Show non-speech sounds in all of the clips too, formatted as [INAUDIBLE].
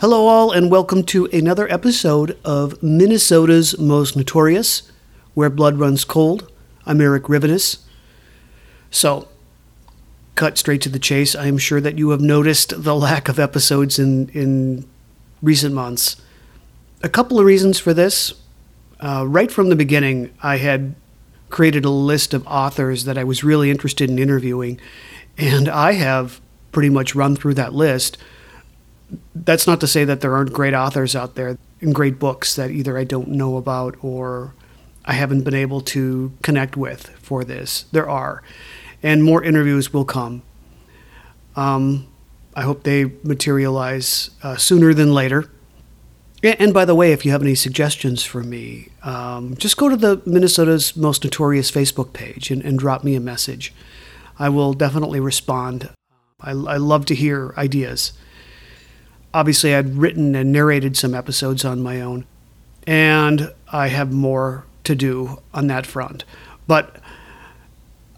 Hello, all, and welcome to another episode of Minnesota's Most Notorious, Where Blood Runs Cold. I'm Eric Rivenis. So, cut straight to the chase. I am sure that you have noticed the lack of episodes in, in recent months. A couple of reasons for this. Uh, right from the beginning, I had created a list of authors that I was really interested in interviewing, and I have pretty much run through that list that's not to say that there aren't great authors out there and great books that either I don't know about or I haven't been able to connect with for this. There are, and more interviews will come. Um, I hope they materialize uh, sooner than later. And by the way, if you have any suggestions for me, um, just go to the Minnesota's Most Notorious Facebook page and, and drop me a message. I will definitely respond. I, I love to hear ideas obviously I'd written and narrated some episodes on my own, and I have more to do on that front. But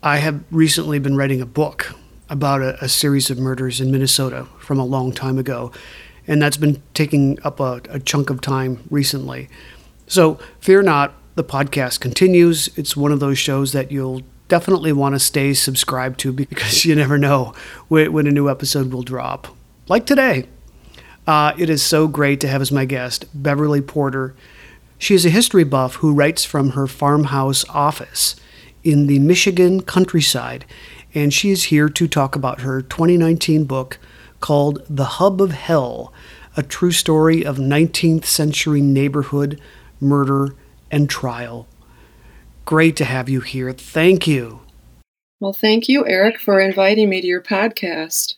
I have recently been writing a book about a, a series of murders in Minnesota from a long time ago, and that's been taking up a, a chunk of time recently. So fear not, the podcast continues. It's one of those shows that you'll definitely want to stay subscribed to because [LAUGHS] you never know when, when a new episode will drop. Like today. Uh, it is so great to have as my guest Beverly Porter. She is a history buff who writes from her farmhouse office in the Michigan countryside, and she is here to talk about her 2019 book called The Hub of Hell A True Story of 19th Century Neighborhood Murder and Trial. Great to have you here. Thank you. Well, thank you, Eric, for inviting me to your podcast.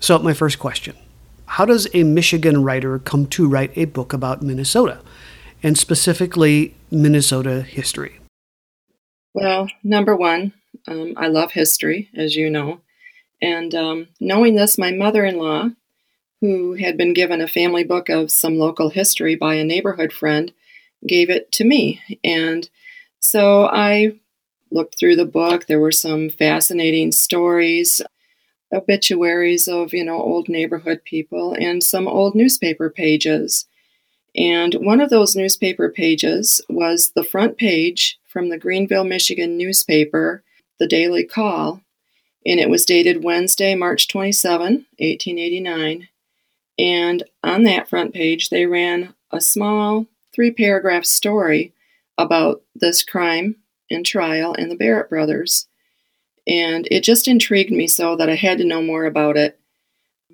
So, my first question how does a Michigan writer come to write a book about Minnesota, and specifically Minnesota history? Well, number one, um, I love history, as you know. And um, knowing this, my mother in law, who had been given a family book of some local history by a neighborhood friend, gave it to me. And so I looked through the book. There were some fascinating stories obituaries of, you know, old neighborhood people and some old newspaper pages. And one of those newspaper pages was the front page from the Greenville, Michigan newspaper, the Daily Call, and it was dated Wednesday, March 27, 1889. And on that front page, they ran a small three paragraph story about this crime and trial and the Barrett brothers. And it just intrigued me so that I had to know more about it.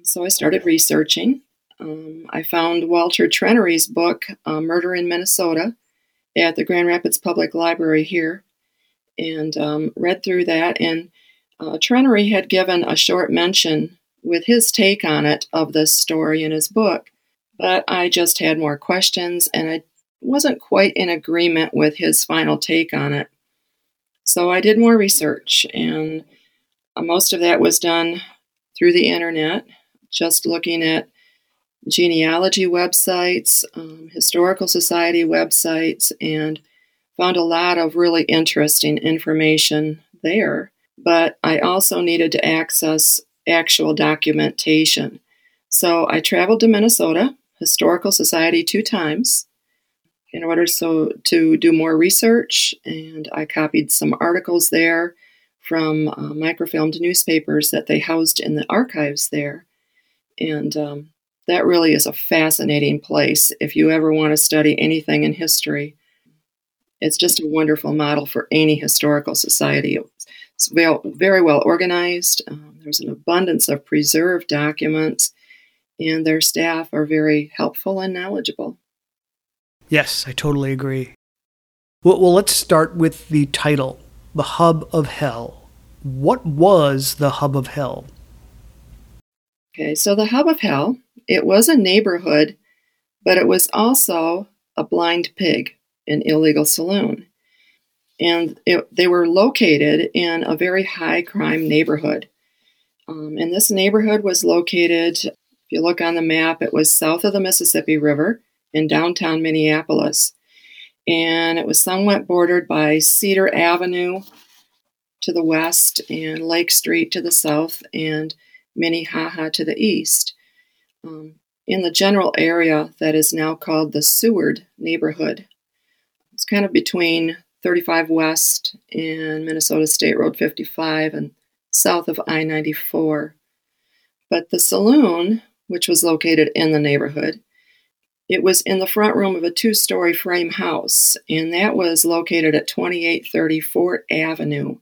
So I started researching. Um, I found Walter Trenerry's book, uh, Murder in Minnesota, at the Grand Rapids Public Library here, and um, read through that. And uh, Trenery had given a short mention with his take on it of this story in his book, but I just had more questions and I wasn't quite in agreement with his final take on it. So I did more research, and uh, most of that was done through the internet, just looking at genealogy websites, um, historical society websites, and found a lot of really interesting information there. But I also needed to access actual documentation. So I traveled to Minnesota Historical Society two times in order so to do more research, and I copied some articles there from uh, microfilmed newspapers that they housed in the archives there, and um, that really is a fascinating place if you ever want to study anything in history. It's just a wonderful model for any historical society. It's very well organized. Um, there's an abundance of preserved documents, and their staff are very helpful and knowledgeable. Yes, I totally agree. Well, well, let's start with the title The Hub of Hell. What was the Hub of Hell? Okay, so the Hub of Hell, it was a neighborhood, but it was also a blind pig, an illegal saloon. And it, they were located in a very high crime neighborhood. Um, and this neighborhood was located, if you look on the map, it was south of the Mississippi River in downtown Minneapolis. And it was somewhat bordered by Cedar Avenue to the west and Lake Street to the south and Minnehaha to the east. Um, in the general area that is now called the Seward neighborhood. It's kind of between 35 West and Minnesota State Road 55 and south of I 94. But the saloon, which was located in the neighborhood, it was in the front room of a two story frame house, and that was located at 2830 Fort Avenue.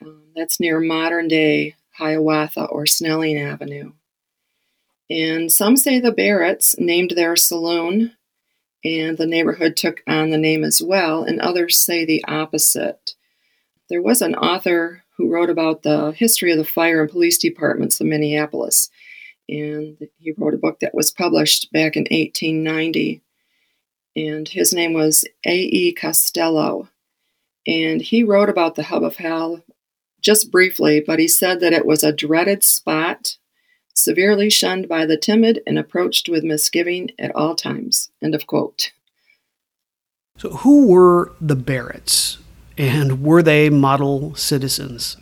Um, that's near modern day Hiawatha or Snelling Avenue. And some say the Barretts named their saloon, and the neighborhood took on the name as well, and others say the opposite. There was an author who wrote about the history of the fire and police departments of Minneapolis and he wrote a book that was published back in 1890. And his name was A.E. Costello. And he wrote about the Hub of Hell just briefly, but he said that it was a dreaded spot, severely shunned by the timid and approached with misgiving at all times. End of quote. So, who were the Barretts, and were they model citizens?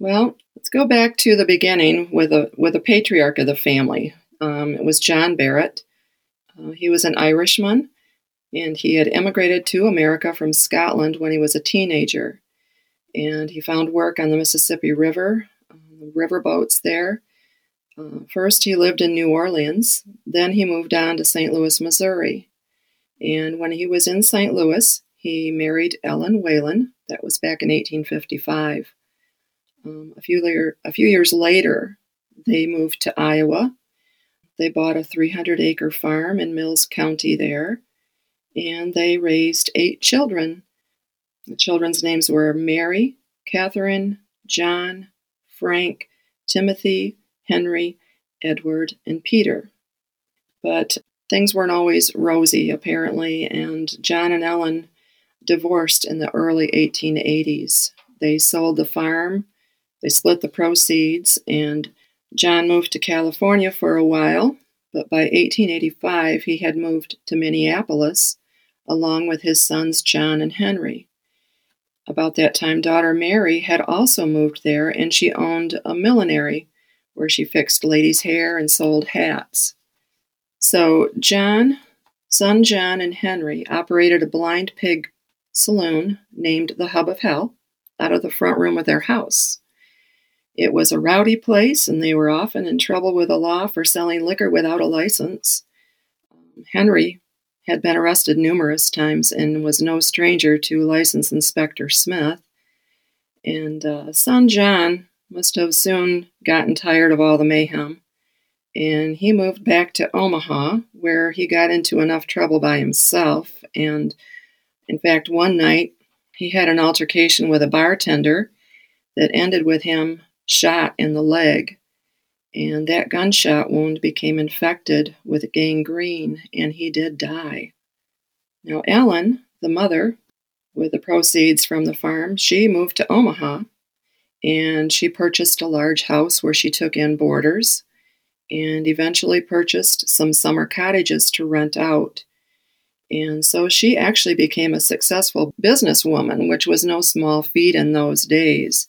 Well, let's go back to the beginning with a with a patriarch of the family. Um, it was John Barrett. Uh, he was an Irishman, and he had immigrated to America from Scotland when he was a teenager. And he found work on the Mississippi River, um, river boats there. Uh, first, he lived in New Orleans. Then he moved on to St. Louis, Missouri. And when he was in St. Louis, he married Ellen Whalen. That was back in 1855. Um, a few later, a few years later, they moved to Iowa. They bought a 300 acre farm in Mills County there, and they raised eight children. The children's names were Mary, Catherine, John, Frank, Timothy, Henry, Edward, and Peter. But things weren't always rosy, apparently, and John and Ellen divorced in the early 1880s. They sold the farm they split the proceeds, and John moved to California for a while, but by 1885 he had moved to Minneapolis along with his sons John and Henry. About that time, daughter Mary had also moved there, and she owned a millinery where she fixed ladies' hair and sold hats. So, John, son John, and Henry operated a blind pig saloon named the Hub of Hell out of the front room of their house. It was a rowdy place, and they were often in trouble with the law for selling liquor without a license. Um, Henry had been arrested numerous times and was no stranger to License Inspector Smith. And uh, son John must have soon gotten tired of all the mayhem, and he moved back to Omaha, where he got into enough trouble by himself. And in fact, one night he had an altercation with a bartender that ended with him shot in the leg. And that gunshot wound became infected with gangrene, and he did die. Now, Ellen, the mother, With the proceeds from the farm, she moved to Omaha and she purchased a large house where she took in boarders and eventually purchased some summer cottages to rent out. And so she actually became a successful businesswoman, which was no small feat in those days.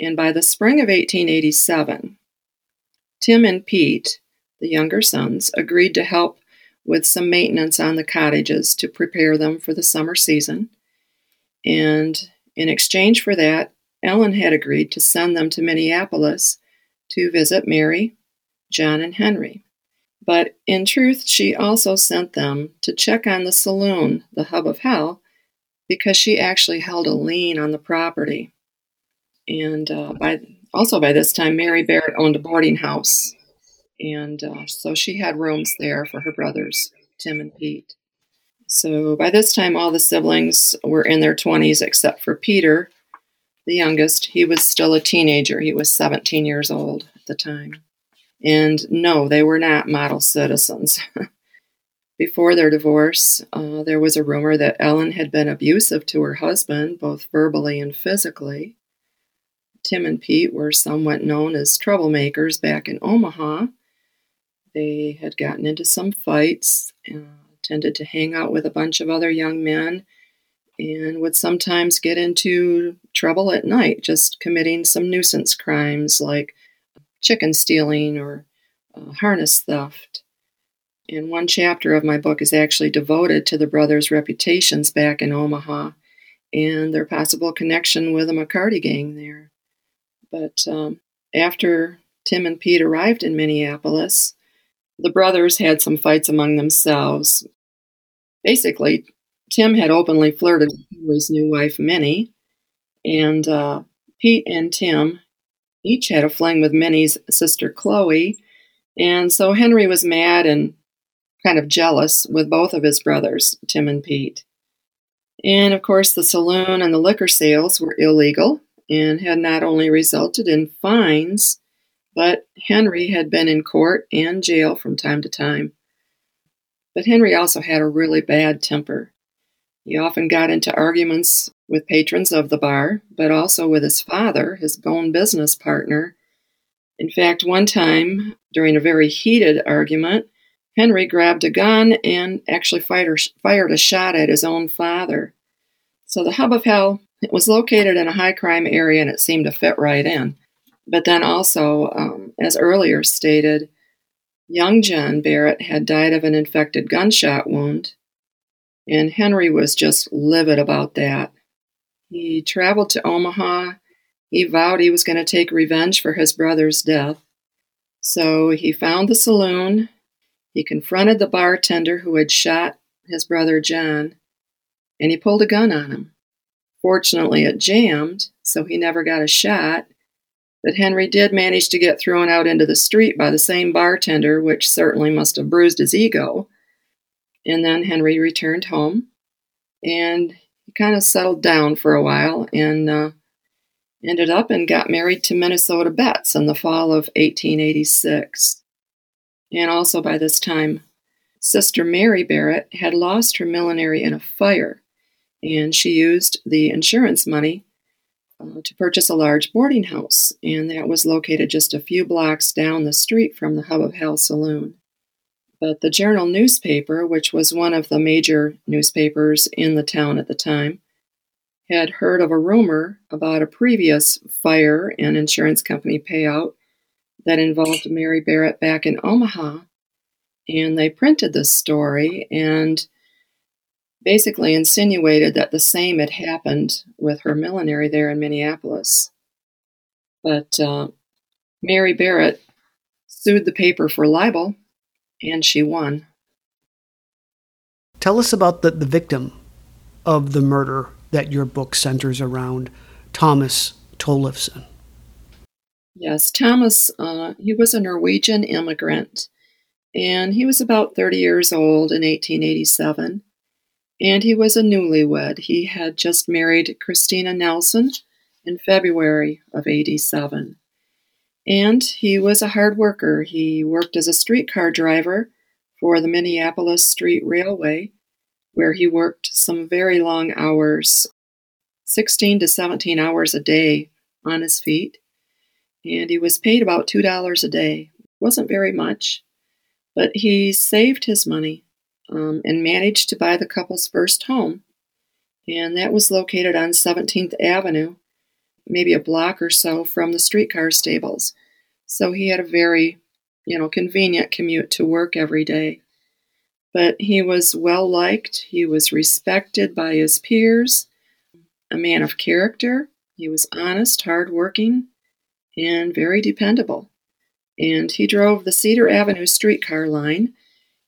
And by the spring of 1887, Tim and Pete, the younger sons, agreed to help with some maintenance on the cottages to prepare them for the summer season. And in exchange for that, Ellen had agreed to send them to Minneapolis to visit Mary, John, and Henry. But in truth, she also sent them to check on the saloon, the hub of hell, because she actually held a lien on the property. And uh, by also by this time, Mary Barrett owned a boarding house, and uh, so she had rooms there for her brothers, Tim and Pete. So by this time, all the siblings were in their 20s except for Peter, the youngest, he was still a teenager. He was 17 years old at the time. And no, they were not model citizens. [LAUGHS] Before their divorce, uh, there was a rumor that Ellen had been abusive to her husband, both verbally and physically. Tim and Pete were somewhat known as troublemakers back in Omaha. They had gotten into some fights, uh, tended to hang out with a bunch of other young men, and would sometimes get into trouble at night, just committing some nuisance crimes like chicken stealing or uh, harness theft. And one chapter of my book is actually devoted to the brothers' reputations back in Omaha and their possible connection with the McCarty gang there. But um, after Tim and Pete arrived in Minneapolis, the brothers had some fights among themselves. Basically, Tim had openly flirted with his new wife, Minnie, and uh, Pete and Tim each had a fling with Minnie's sister, Chloe. And so Henry was mad and kind of jealous with both of his brothers, Tim and Pete. And of course, the saloon and the liquor sales were illegal and had not only resulted in fines, but Henry had been in court and jail from time to time. But Henry also had a really bad temper. He often got into arguments with patrons of the bar, but also with his father, his bone business partner. In fact, one time, during a very heated argument, Henry grabbed a gun and actually fired a shot at his own father. So the Hub of Hell it was located in a high crime area and it seemed to fit right in. But then also, um, as earlier stated, young John Barrett had died of an infected gunshot wound and Henry was just livid about that. He traveled to Omaha. He vowed he was going to take revenge for his brother's death. So he found the saloon. He confronted the bartender who had shot his brother John, and he pulled a gun on him. Fortunately, it jammed, so he never got a shot. But Henry did manage to get thrown out into the street by the same bartender, which certainly must have bruised his ego. And then Henry returned home and he kind of settled down for a while and uh, ended up and got married to Minnesota Betts in the fall of 1886. And also by this time, Sister Mary Barrett had lost her millinery in a fire, and she used the insurance money uh, to purchase a large boarding house, and that was located just a few blocks down the street from the Hub of Hell Saloon. But the Journal newspaper, which was one of the major newspapers in the town at the time, had heard of a rumor about a previous fire and insurance company payout that involved Mary Barrett back in Omaha. And they printed this story and basically insinuated that the same had happened with her millinery there in Minneapolis. But uh, Mary Barrett sued the paper for libel and she won. Tell us about the, the victim of the murder that your book centers around, Thomas Tollefson. Yes, Thomas, uh, he was a Norwegian immigrant, and he was about 30 years old in 1887, and he was a newlywed. He had just married Christina Nelson in February of 87. And he was a hard worker. He worked as a streetcar driver for the Minneapolis Street Railway, where he worked some very long hours 16 to 17 hours a day on his feet. And he was paid about $2 a day. It wasn't very much, but he saved his money um, and managed to buy the couple's first home. And that was located on 17th Avenue, maybe a block or so from the streetcar stables. So he had a very, you know, convenient commute to work every day. But he was well liked, he was respected by his peers, a man of character. He was honest, hardworking, and very dependable. And he drove the Cedar Avenue streetcar line,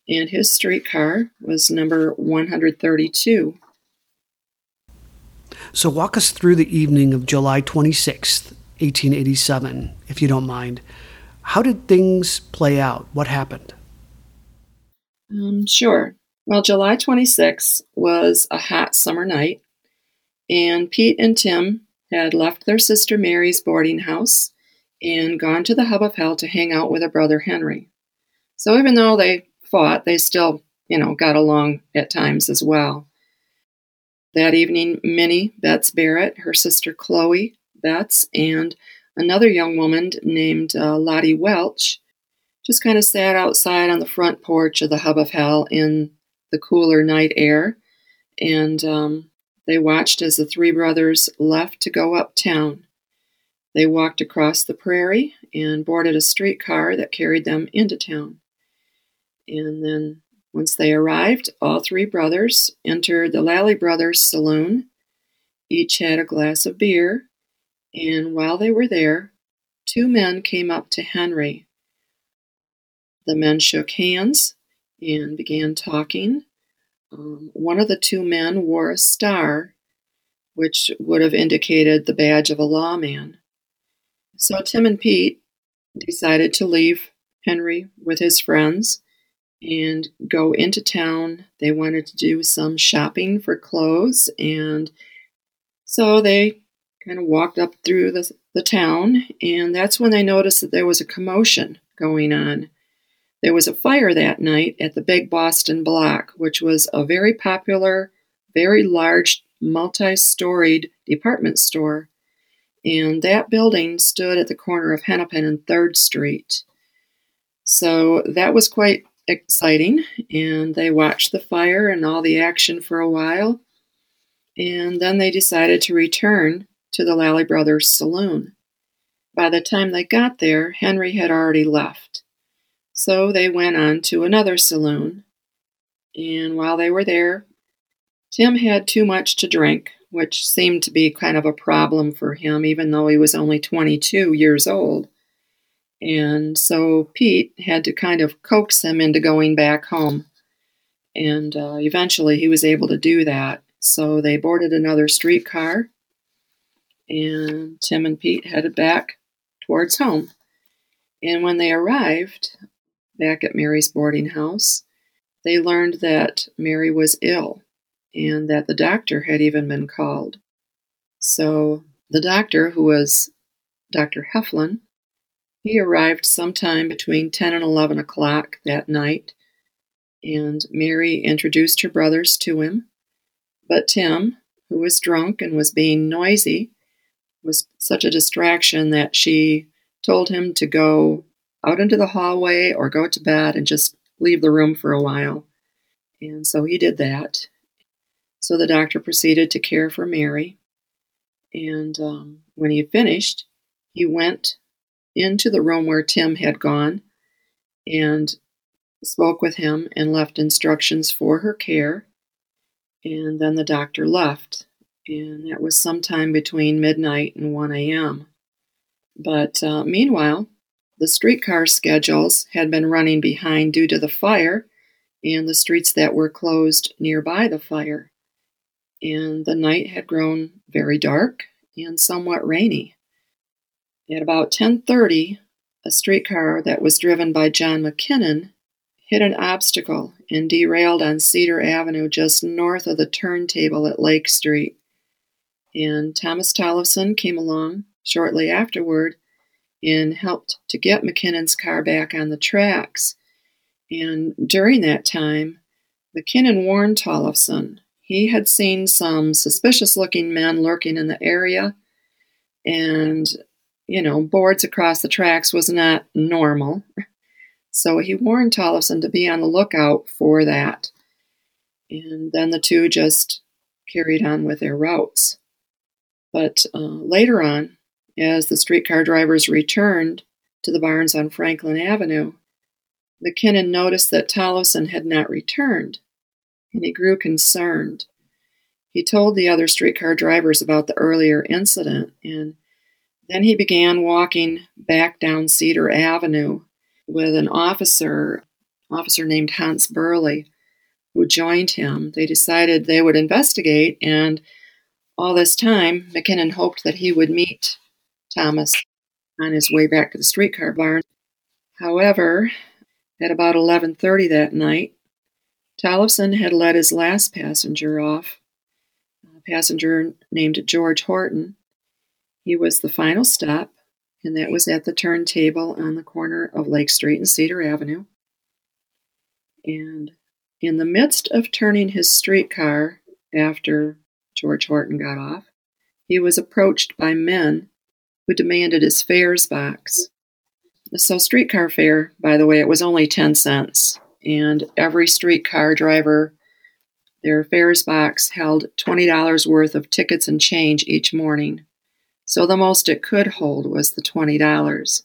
and his streetcar was number 132. So, walk us through the evening of July 26th, 1887, if you don't mind. How did things play out? What happened? Um, sure. Well, July 26th was a hot summer night, and Pete and Tim had left their sister Mary's boarding house and gone to the Hub of Hell to hang out with her brother Henry. So even though they they still, you know, got along at times as well. That evening, Minnie, Betts Barrett, her sister Chloe Betts, and another young woman named uh, Lottie Welch just kind of sat outside on the front porch of the Hub of Hell in the cooler night air. And um, they watched as the three brothers left to go uptown. They walked across the prairie and boarded a streetcar that carried them into town. And then, once they arrived, all three brothers entered the Lally Brothers saloon. Each had a glass of beer, and while they were there, two men came up to Henry. The men shook hands and began talking. Um, one of the two men wore a star, which would have indicated the badge of a lawman. So Tim and Pete decided to leave Henry with his friends and go into town. They wanted to do some shopping for clothes, and so they kind of walked up through the, the town, and that's when they noticed that there was a commotion going on. There was a fire that night at the Big Boston Block, which was a very popular, very large, multi storied department store. And that building stood at the corner of Hennepin and 3rd Street. So that was quite exciting. And they watched the fire and all the action for a while. And then they decided to return to the Lally Brothers saloon. By the time they got there, Henry had already left. So they went on to another saloon, and while they were there, Tim had too much to drink, which seemed to be kind of a problem for him, even though he was only 22 years old. And so Pete had to kind of coax him into going back home. And uh, eventually he was able to do that. So they boarded another streetcar, and Tim and Pete headed back towards home. And when they arrived, back at Mary's boarding house, they learned that Mary was ill and that the doctor had even been called. So the doctor, who was Dr. Heflin, he arrived sometime between 10 and 11 o'clock that night, and Mary introduced her brothers to him. But Tim, who was drunk and was being noisy, was such a distraction that she told him to go out into the hallway or go to bed and just leave the room for a while. And so he did that. So the doctor proceeded to care for Mary. And um, when he had finished, he went into the room where Tim had gone and spoke with him and left instructions for her care. And then the doctor left. And that was sometime between midnight and 1 a.m. But uh, meanwhile, the streetcar schedules had been running behind due to the fire and the streets that were closed nearby the fire. And the night had grown very dark and somewhat rainy. At about 10:30, a streetcar that was driven by John McKinnon hit an obstacle and derailed on Cedar Avenue just north of the turntable at Lake Street. And Thomas Tollefson came along shortly afterward and helped to get McKinnon's car back on the tracks. And during that time, McKinnon warned Tollefson he had seen some suspicious looking men lurking in the area, and, you know, boards across the tracks was not normal. So he warned Tollefson to be on the lookout for that. And then the two just carried on with their routes. But uh, later on, as the streetcar drivers returned to the barns on Franklin Avenue, McKinnon noticed that Tollefson had not returned, and he grew concerned. He told the other streetcar drivers about the earlier incident, and then he began walking back down Cedar Avenue with an officer, officer named Hans Burley, who joined him. They decided they would investigate, and all this time, McKinnon hoped that he would meet Thomas on his way back to the streetcar barn. However, at about 11:30 that night, Tollefson had let his last passenger off, a passenger named George Horton. He was the final stop, and that was at the turntable on the corner of Lake Street and Cedar Avenue. And in the midst of turning his streetcar after George Horton got off, he was approached by men who demanded his fares box. So, streetcar fare, by the way, it was only 10 cents. And every streetcar driver, their fares box held $20 worth of tickets and change each morning. So, the most it could hold was the $20.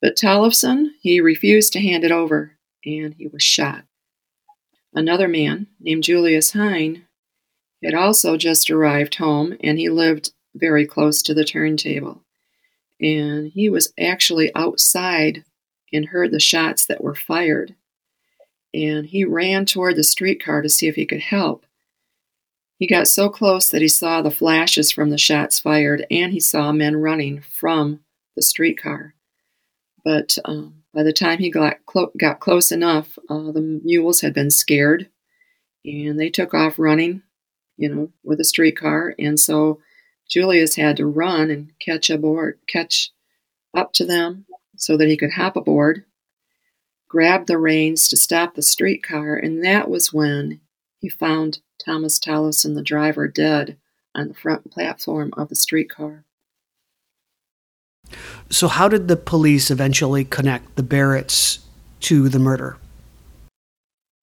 But Tollefson, he refused to hand it over, and he was shot. Another man, named Julius Hine, had also just arrived home, and he lived very close to the turntable and he was actually outside and heard the shots that were fired. And he ran toward the streetcar to see if he could help. He got so close that he saw the flashes from the shots fired and he saw men running from the streetcar. But um, by the time he got, clo- got close enough, uh, the mules had been scared and they took off running, you know, with the streetcar. And so Julius had to run and catch aboard, catch up to them so that he could hop aboard, grab the reins to stop the streetcar, and that was when he found Thomas Tollefson, the driver, dead on the front platform of the streetcar. So, how did the police eventually connect the Barretts to the murder?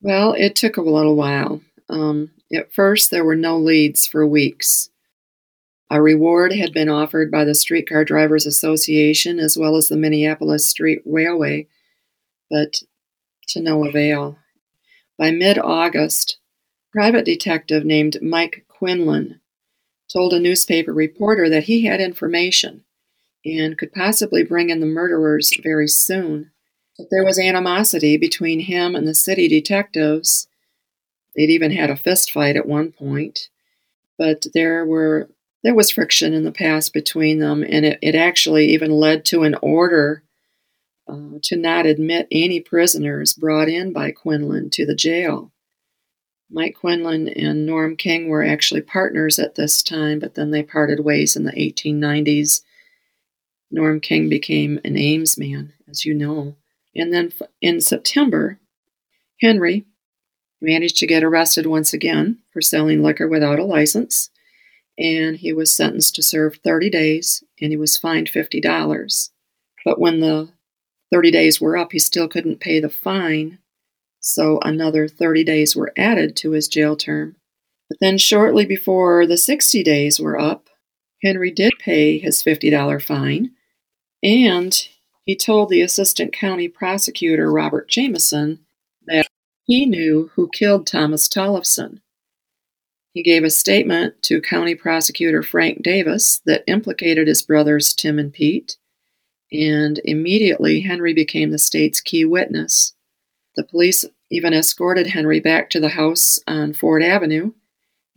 Well, it took a little while. Um, at first, there were no leads for weeks. A reward had been offered by the Streetcar Drivers Association as well as the Minneapolis Street Railway, but to no avail. By mid August, a private detective named Mike Quinlan told a newspaper reporter that he had information and could possibly bring in the murderers very soon. But there was animosity between him and the city detectives. They'd even had a fist fight at one point. But there were there was friction in the past between them, and it, it actually even led to an order uh, to not admit any prisoners brought in by Quinlan to the jail. Mike Quinlan and Norm King were actually partners at this time, but then they parted ways in the 1890s. Norm King became an Ames man, as you know. And then in September, Henry managed to get arrested once again for selling liquor without a license and he was sentenced to serve 30 days and he was fined $50. But when the 30 days were up, he still couldn't pay the fine, so another 30 days were added to his jail term. But then, shortly before the 60 days were up, Henry did pay his $50 fine, and he told the assistant county prosecutor, Robert Jameson, that he knew who killed Thomas Tollefson. He gave a statement to County Prosecutor Frank Davis that implicated his brothers Tim and Pete, and immediately Henry became the state's key witness. The police even escorted Henry back to the house on Ford Avenue,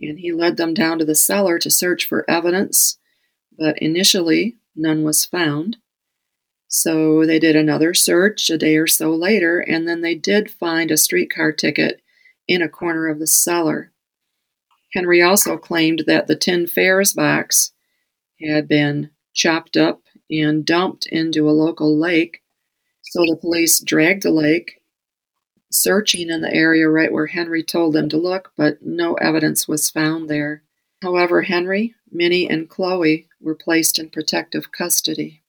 and he led them down to the cellar to search for evidence, but initially none was found. So they did another search a day or so later, and then they did find a streetcar ticket in a corner of the cellar. Henry also claimed that the tin fares box had been chopped up and dumped into a local lake. So the police dragged the lake, searching in the area right where Henry told them to look, but no evidence was found there. However, Henry, Minnie, and Chloe were placed in protective custody.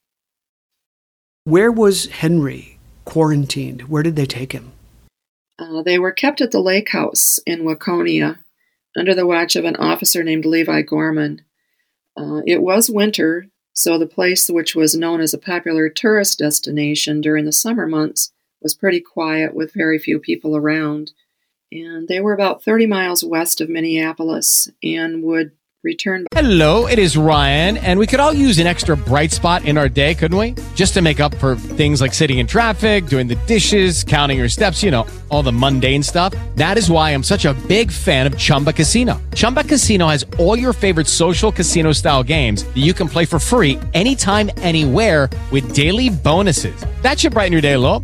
Where was Henry quarantined? Where did they take him? Uh, they were kept at the lake house in Waconia under the watch of an officer named Levi Gorman. Uh, it was winter, so the place, which was known as a popular tourist destination during the summer months, was pretty quiet with very few people around. And they were about 30 miles west of Minneapolis and would return. Hello, it is Ryan, and we could all use an extra bright spot in our day, couldn't we? Just to make up for things like sitting in traffic, doing the dishes, counting your steps, you know, all the mundane stuff. That is why I'm such a big fan of Chumba Casino. Chumba Casino has all your favorite social casino style games that you can play for free anytime, anywhere with daily bonuses. That should brighten your day a little.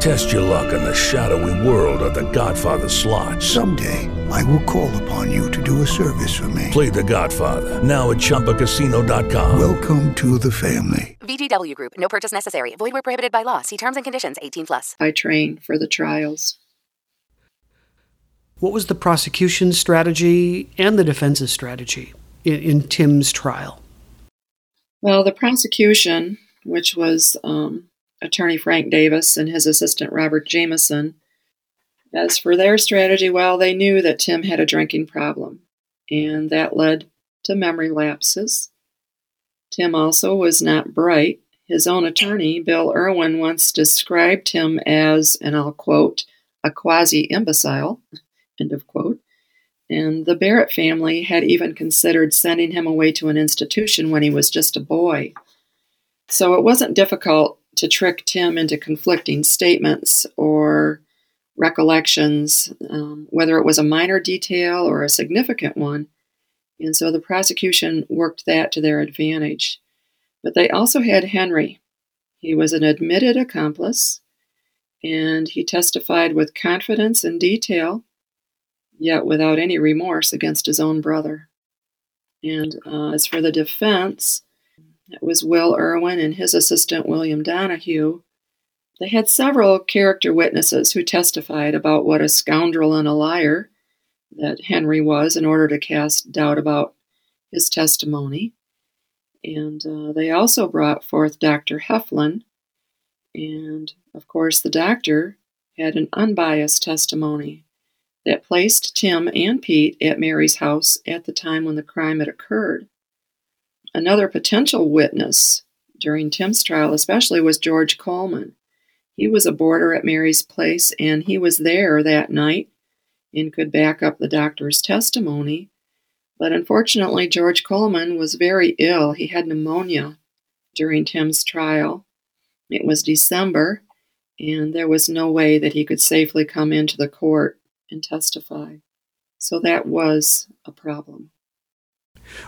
Test your luck in the shadowy world of The Godfather slot. Someday, I will call upon you to do a service for me. Play The Godfather now at ChumbaCasino.com. Welcome to the family. VGW Group. No purchase necessary. Void where prohibited by law. See terms and conditions. 18 plus. I trained for the trials. What was the prosecution strategy and the defense's strategy in, in Tim's trial? Well, the prosecution, which was um, attorney Frank Davis and his assistant Robert Jameson. As for their strategy, well, they knew that Tim had a drinking problem, and that led to memory lapses. Tim also was not bright. His own attorney, Bill Irwin, once described him as, and I'll quote, a quasi imbecile, end of quote. And the Barrett family had even considered sending him away to an institution when he was just a boy. So it wasn't difficult to trick Tim into conflicting statements or recollections, um, whether it was a minor detail or a significant one. And so the prosecution worked that to their advantage. But they also had Henry. He was an admitted accomplice, and he testified with confidence and detail, yet without any remorse against his own brother. And uh, as for the defense, it was Will Irwin and his assistant William Donahue. They had several character witnesses who testified about what a scoundrel and a liar that Henry was in order to cast doubt about his testimony. And uh, they also brought forth Dr. Heflin. And of course, the doctor had an unbiased testimony that placed Tim and Pete at Mary's house at the time when the crime had occurred. Another potential witness during Tim's trial, especially, was George Coleman. He was a boarder at Mary's place and he was there that night and could back up the doctor's testimony. But unfortunately, George Coleman was very ill. He had pneumonia during Tim's trial. It was December, and there was no way that he could safely come into the court and testify. So that was a problem.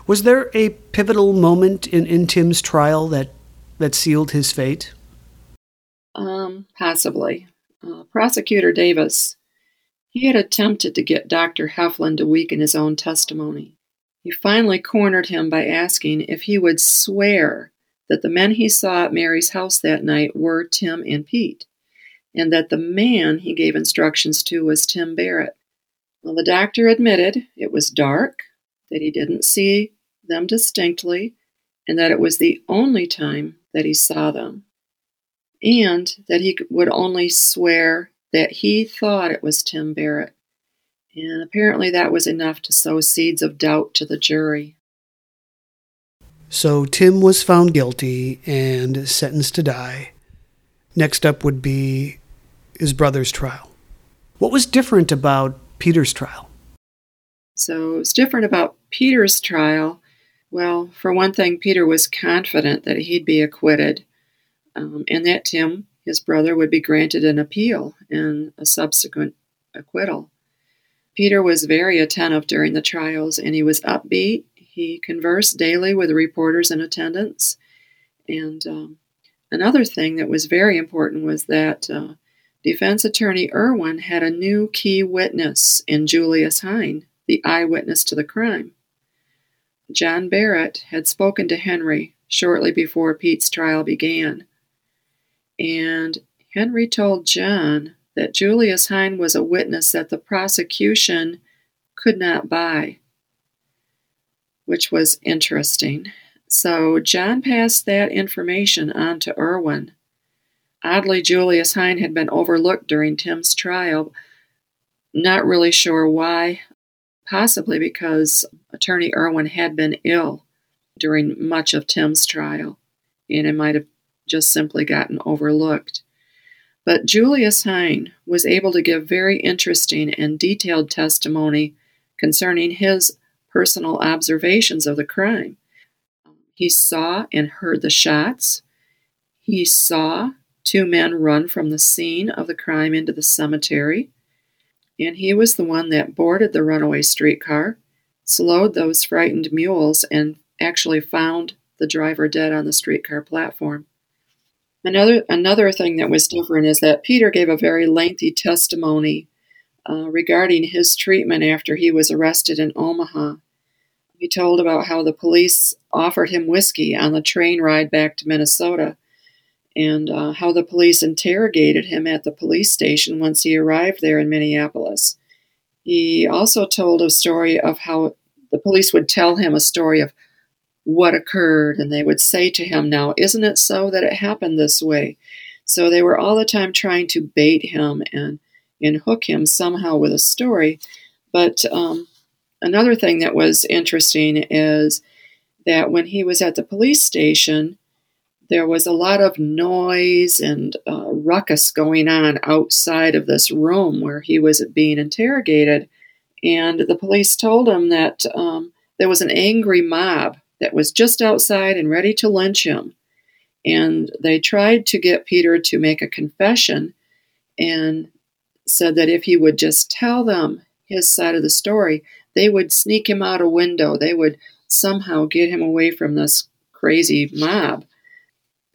Was there a pivotal moment in, in Tim's trial that, that sealed his fate? Um, possibly. Uh, Prosecutor Davis, he had attempted to get Dr. Heflin to weaken his own testimony. He finally cornered him by asking if he would swear that the men he saw at Mary's house that night were Tim and Pete, and that the man he gave instructions to was Tim Barrett. Well, the doctor admitted it was dark, that he didn't see them distinctly, and that it was the only time that he saw them, and that he would only swear that he thought it was Tim Barrett. And apparently that was enough to sow seeds of doubt to the jury. So Tim was found guilty and sentenced to die. Next up would be his brother's trial. What was different about Peter's trial? So it's different about Peter's trial. Well, for one thing, Peter was confident that he'd be acquitted um, and that Tim, his brother, would be granted an appeal and a subsequent acquittal. Peter was very attentive during the trials and he was upbeat. He conversed daily with reporters in attendance. And um, another thing that was very important was that uh, defense attorney Irwin had a new key witness in Julius Hine, the eyewitness to the crime. John Barrett had spoken to Henry shortly before Pete's trial began. And Henry told John that Julius Hine was a witness that the prosecution could not buy, which was interesting. So John passed that information on to Irwin. Oddly, Julius Hine had been overlooked during Tim's trial. Not really sure why, possibly because Attorney Irwin had been ill during much of Tim's trial, and it might have just simply gotten overlooked. But Julius Hine was able to give very interesting and detailed testimony concerning his personal observations of the crime. He saw and heard the shots. He saw two men run from the scene of the crime into the cemetery. And he was the one that boarded the runaway streetcar, slowed those frightened mules, and actually found the driver dead on the streetcar platform. Another another thing that was different is that Peter gave a very lengthy testimony uh, regarding his treatment after he was arrested in Omaha. He told about how the police offered him whiskey on the train ride back to Minnesota, and uh, how the police interrogated him at the police station once he arrived there in Minneapolis. He also told a story of how the police would tell him a story of what occurred, and they would say to him, Now, isn't it so that it happened this way? So they were all the time trying to bait him and, and hook him somehow with a story. But um, another thing that was interesting is that when he was at the police station, there was a lot of noise and uh, ruckus going on outside of this room where he was being interrogated. And the police told him that um, there was an angry mob that was just outside and ready to lynch him. And they tried to get Peter to make a confession and said that if he would just tell them his side of the story, they would sneak him out a window. They would somehow get him away from this crazy mob.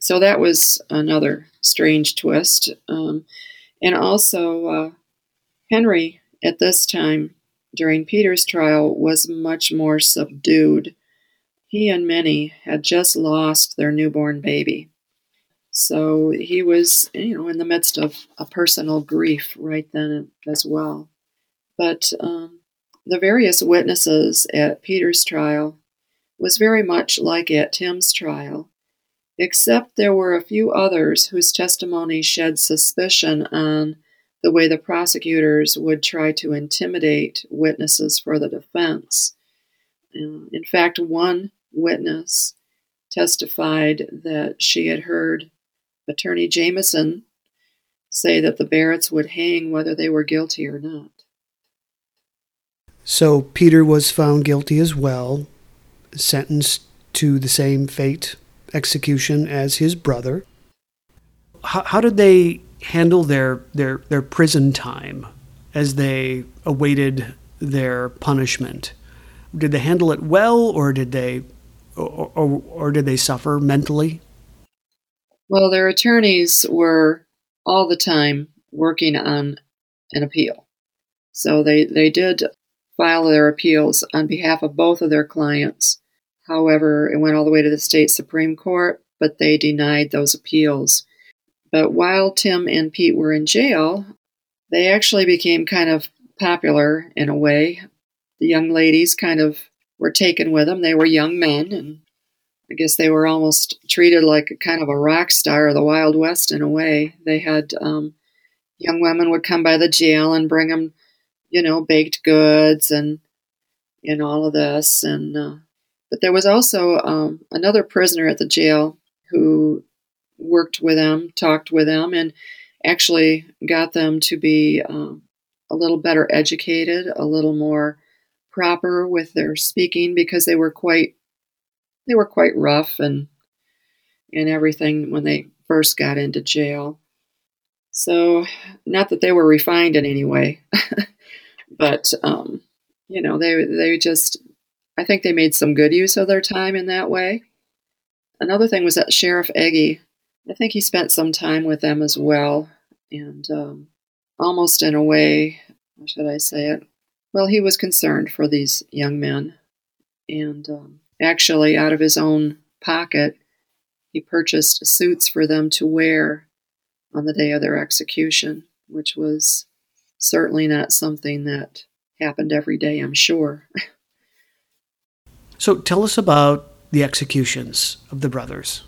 So that was another strange twist. Um, and also, uh, Henry at this time during Peter's trial was much more subdued. He and Minnie had just lost their newborn baby. So he was, you know, in the midst of a personal grief right then as well. But um, the various witnesses at Peter's trial was very much like at Tim's trial, except there were a few others whose testimony shed suspicion on the way the prosecutors would try to intimidate witnesses for the defense. Um, in fact, one witness testified that she had heard Attorney Jameson say that the Barretts would hang whether they were guilty or not. So Peter was found guilty as well, sentenced to the same fate, execution, as his brother. How, how did they handle their, their, their prison time as they awaited their punishment? Did they handle it well, or did they or, or, or did they suffer mentally? Well, their attorneys were all the time working on an appeal. So they, they did file their appeals on behalf of both of their clients. However, it went all the way to the state Supreme Court, but they denied those appeals. But while Tim and Pete were in jail, they actually became kind of popular in a way. The young ladies kind of were taken with them. They were young men, and I guess they were almost treated like kind of a rock star of the Wild West in a way. They had um, young women would come by the jail and bring them, you know, baked goods and and all of this. And uh, but there was also um, another prisoner at the jail who worked with them, talked with them, and actually got them to be um, a little better educated, a little more proper with their speaking because they were quite they were quite rough and and everything when they first got into jail. So not that they were refined in any way, [LAUGHS] but um, you know, they they just I think they made some good use of their time in that way. Another thing was that Sheriff Eggy, I think he spent some time with them as well, and um, almost in a way, how should I say it? Well, he was concerned for these young men, and um, actually, out of his own pocket, he purchased suits for them to wear on the day of their execution, which was certainly not something that happened every day, I'm sure. [LAUGHS] so tell us about the executions of the brothers.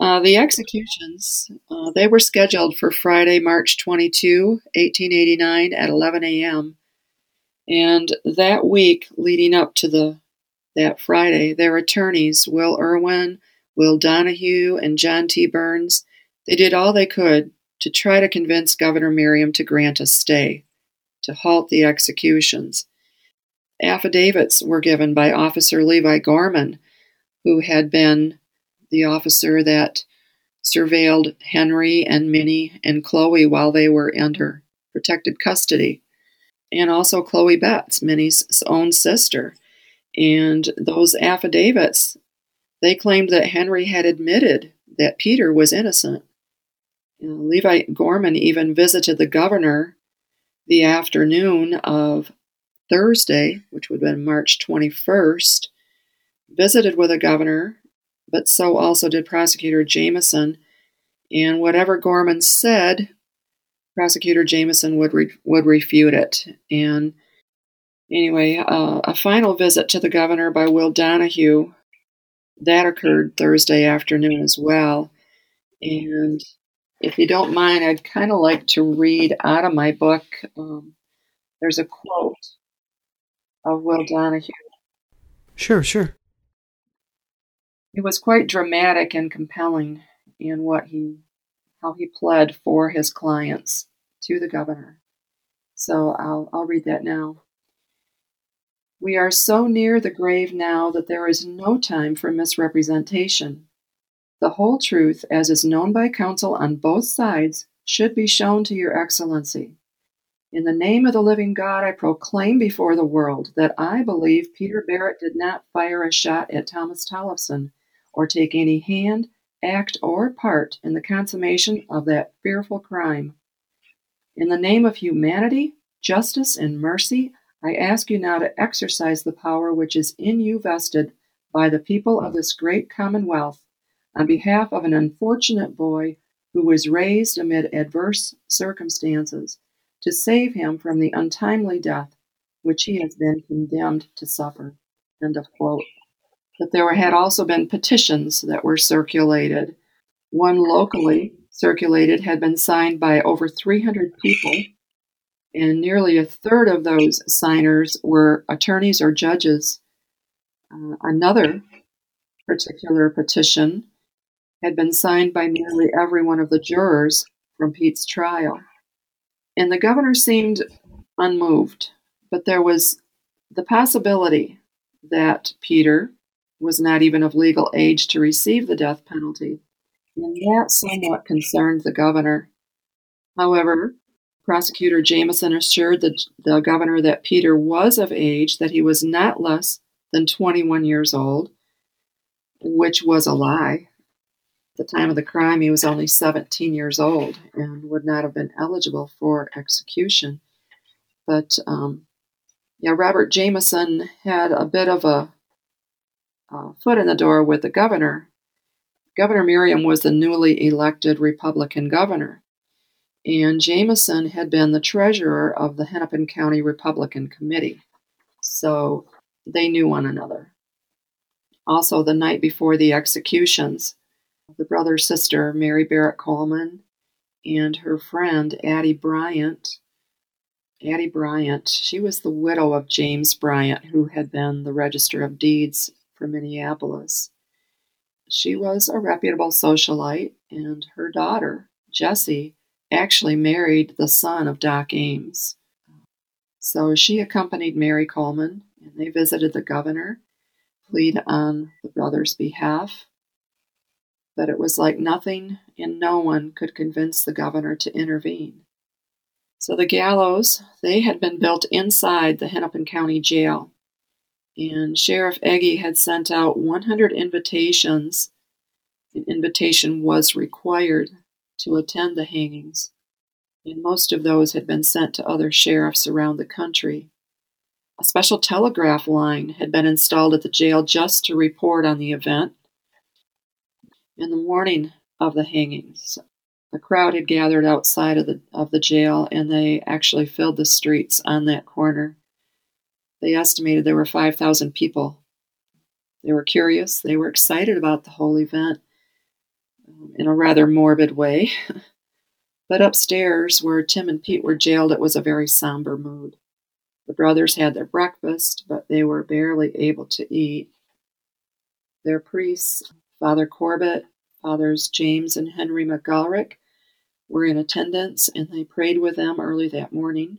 Uh, the executions, uh, they were scheduled for Friday, March 22, 1889 at 11 a.m. And that week leading up to the that Friday, their attorneys, Will Irwin, Will Donahue, and John T. Burns, they did all they could to try to convince Governor Merriam to grant a stay, to halt the executions. Affidavits were given by Officer Levi Gorman, who had been the officer that surveilled Henry and Minnie and Chloe while they were under protected custody, and also Chloe Betts, Minnie's own sister. And those affidavits, they claimed that Henry had admitted that Peter was innocent. You know, Levi Gorman even visited the governor the afternoon of Thursday, which would have been March 21st, visited with the governor, but so also did Prosecutor Jameson. And whatever Gorman said, Prosecutor Jameson would re- would refute it. And anyway, uh, a final visit to the governor by Will Donahue that occurred Thursday afternoon as well. And if you don't mind, I'd kind of like to read out of my book. Um, there's a quote Oh, of Will Donahue. Sure, sure. It was quite dramatic and compelling in what he, how he pled for his clients to the governor. So I'll, I'll read that now. We are so near the grave now that there is no time for misrepresentation. The whole truth, as is known by counsel on both sides, should be shown to your excellency. In the name of the living God, I proclaim before the world that I believe Peter Barrett did not fire a shot at Thomas Tollefson or take any hand, act, or part in the consummation of that fearful crime. In the name of humanity, justice, and mercy, I ask you now to exercise the power which is in you vested by the people of this great commonwealth on behalf of an unfortunate boy who was raised amid adverse circumstances to save him from the untimely death which he has been condemned to suffer. End of quote. But there had also been petitions that were circulated. One locally circulated had been signed by over 300 people and nearly a third of those signers were attorneys or judges. Uh, another particular petition had been signed by nearly every one of the jurors from Pete's trial. And the governor seemed unmoved, but there was the possibility that Peter was not even of legal age to receive the death penalty, and that somewhat concerned the governor. However, Prosecutor Jameson assured the, the governor that Peter was of age, that he was not less than 21 years old, which was a lie. At the time of the crime, he was only 17 years old and would not have been eligible for execution. But um, yeah, Robert Jameson had a bit of a, a foot in the door with the governor. Governor Merriam was the newly elected Republican governor and Jameson had been the treasurer of the Hennepin County Republican Committee. So they knew one another. Also, the night before the executions, the brother sister Mary Barrett Coleman and her friend Addie Bryant. Addie Bryant, she was the widow of James Bryant, who had been the Register of Deeds for Minneapolis. She was a reputable socialite, and her daughter, Jessie, actually married the son of Doc Ames. So she accompanied Mary Coleman and they visited the governor, plead on the brother's behalf. But it was like nothing and no one could convince the governor to intervene. So the gallows, they had been built inside the Hennepin County Jail. And Sheriff Eggy had sent out 100 invitations. An invitation was required to attend the hangings, and most of those had been sent to other sheriffs around the country. A special telegraph line had been installed at the jail just to report on the event. In the morning of the hangings, a crowd had gathered outside of the of the jail and they actually filled the streets on that corner. They estimated there were 5,000 people. They were curious, they were excited about the whole event um, in a rather morbid way. [LAUGHS] but upstairs, where Tim and Pete were jailed, it was a very somber mood. The brothers had their breakfast, but they were barely able to eat. Their priests, Father Corbett, Fathers James and Henry McGolrick, were in attendance and they prayed with them early that morning.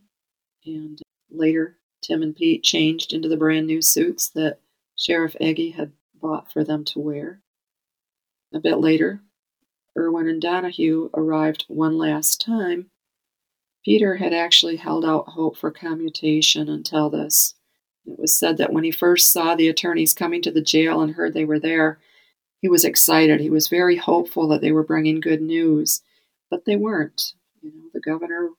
And later, Tim and Pete changed into the brand new suits that Sheriff Eggy had bought for them to wear. A bit later, Irwin and Donahue arrived one last time Peter had actually held out hope for commutation until this. It was said that when he first saw the attorneys coming to the jail and heard they were there, he was excited. He was very hopeful that they were bringing good news, but they weren't. You know, the governor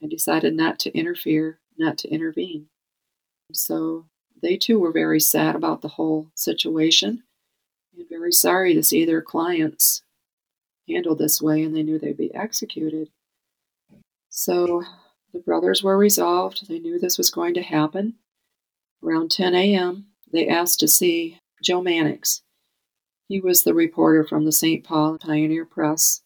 had decided not to interfere, not to intervene. So they too were very sad about the whole situation and very sorry to see their clients handled this way, and they knew they'd be executed. So the brothers were resolved. They knew this was going to happen. Around 10 a.m., they asked to see Joe Mannix. He was the reporter from the St. Paul Pioneer Press,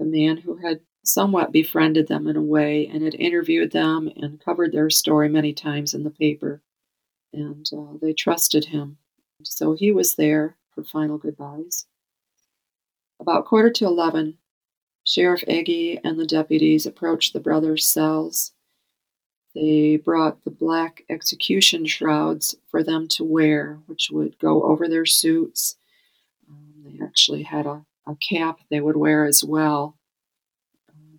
the man who had somewhat befriended them in a way and had interviewed them and covered their story many times in the paper. And uh, they trusted him. So he was there for final goodbyes. About quarter to 11, Sheriff Eggy and the deputies approached the brothers' cells. They brought the black execution shrouds for them to wear, which would go over their suits. They actually had a, a cap they would wear as well.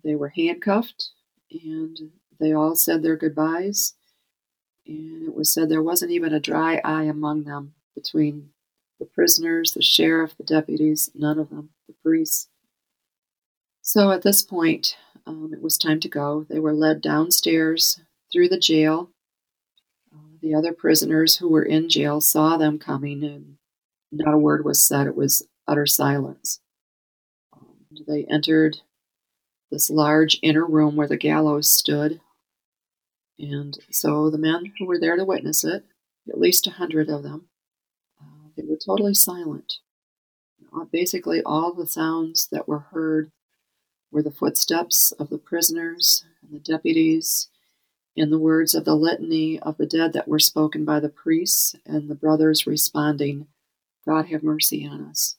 They were handcuffed and they all said their goodbyes. And it was said there wasn't even a dry eye among them between the prisoners, the sheriff, the deputies, none of them, the priests. So at this point, um, it was time to go. They were led downstairs through the jail. Uh, the other prisoners who were in jail saw them coming, and not a word was said. It was utter silence. Um, they entered this large inner room where the gallows stood. And so the men who were there to witness it, at least a hundred of them, uh, they were totally silent. Uh, basically, all the sounds that were heard were the footsteps of the prisoners and the deputies, and the words of the litany of the dead that were spoken by the priests and the brothers responding, God have mercy on us.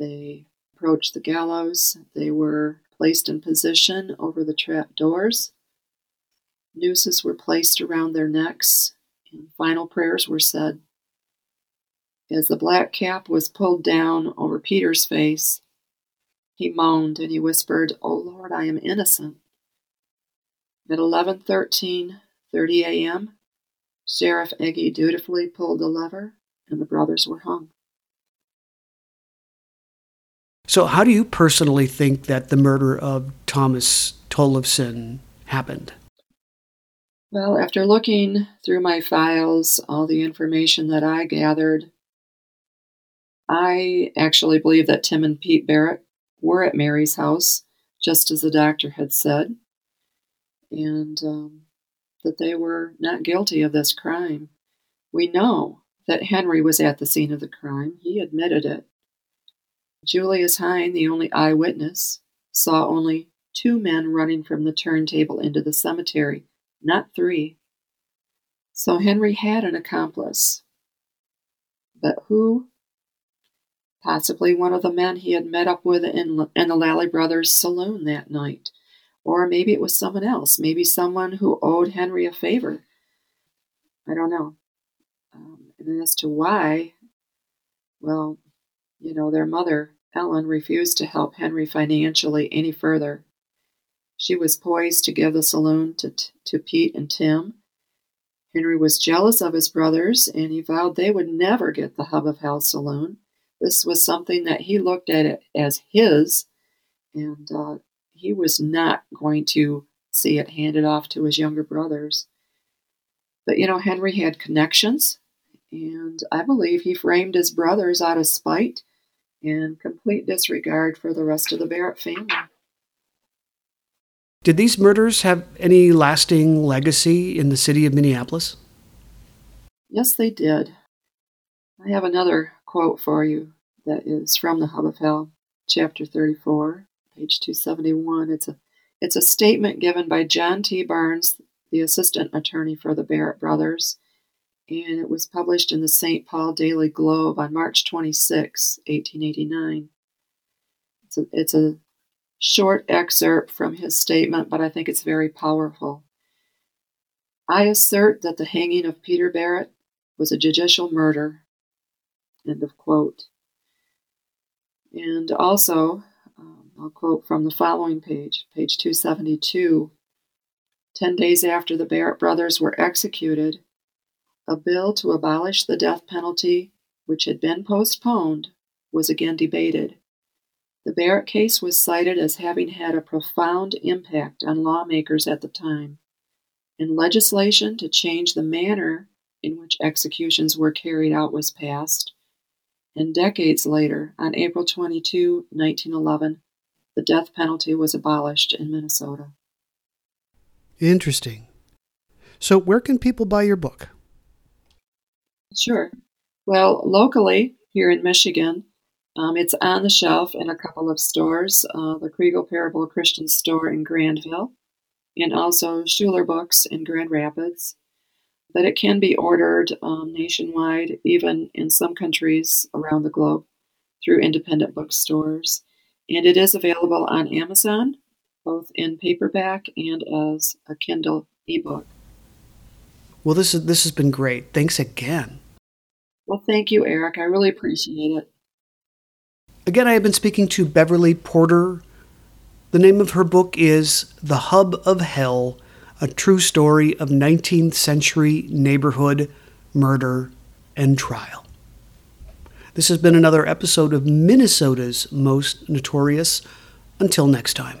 They approached the gallows. They were placed in position over the trap doors. Nooses were placed around their necks, and final prayers were said. As the black cap was pulled down over Peter's face, he moaned and he whispered, "O Lord, I am innocent." At 11:13:30 a.m., Sheriff Eggy dutifully pulled the lever, and the brothers were hung. So, how do you personally think that the murder of Thomas Tollefson happened? Well, after looking through my files, all the information that I gathered, I actually believe that Tim and Pete Barrett were at Mary's house, just as the doctor had said, and um, that they were not guilty of this crime. We know that Henry was at the scene of the crime, he admitted it. Julius Hine, the only eyewitness, saw only two men running from the turntable into the cemetery, not three. So Henry had an accomplice. But who possibly one of the men he had met up with in, in the Lally Brothers saloon that night. Or maybe it was someone else, maybe someone who owed Henry a favor. I don't know. Um, and as to why, well, you know, their mother, Ellen, refused to help Henry financially any further. She was poised to give the saloon to, to Pete and Tim. Henry was jealous of his brothers and he vowed they would never get the Hub of Hell saloon. This was something that he looked at it as his, and uh, he was not going to see it handed off to his younger brothers. But you know, Henry had connections, and I believe he framed his brothers out of spite and complete disregard for the rest of the Barrett family. Did these murders have any lasting legacy in the city of Minneapolis? Yes, they did. I have another quote for you that is from the Hub of Hell, chapter 34, page 271. It's a it's a statement given by John T. Barnes, the assistant attorney for the Barrett brothers, and it was published in the St. Paul Daily Globe on March 26, 1889. It's a, it's a short excerpt from his statement, but I think it's very powerful. I assert that the hanging of Peter Barrett was a judicial murder. End of quote. And also, um, I'll quote from the following page, page 272. Ten days after the Barrett brothers were executed, a bill to abolish the death penalty, which had been postponed, was again debated. The Barrett case was cited as having had a profound impact on lawmakers at the time, and legislation to change the manner in which executions were carried out was passed. And decades later, on April 22, 1911, the death penalty was abolished in Minnesota. Interesting. So, where can people buy your book? Sure. Well, locally here in Michigan, um, it's on the shelf in a couple of stores uh, the Kregel Parable Christian Store in Grandville, and also Schuler Books in Grand Rapids. But it can be ordered um, nationwide, even in some countries around the globe, through independent bookstores. And it is available on Amazon, both in paperback and as a Kindle ebook. Well, this is this has been great. Thanks again. Well, thank you, Eric. I really appreciate it. Again, I have been speaking to Beverly Porter. The name of her book is The Hub of Hell A True Story of 19th Century Neighborhood Murder and Trial. This has been another episode of Minnesota's Most Notorious. Until next time.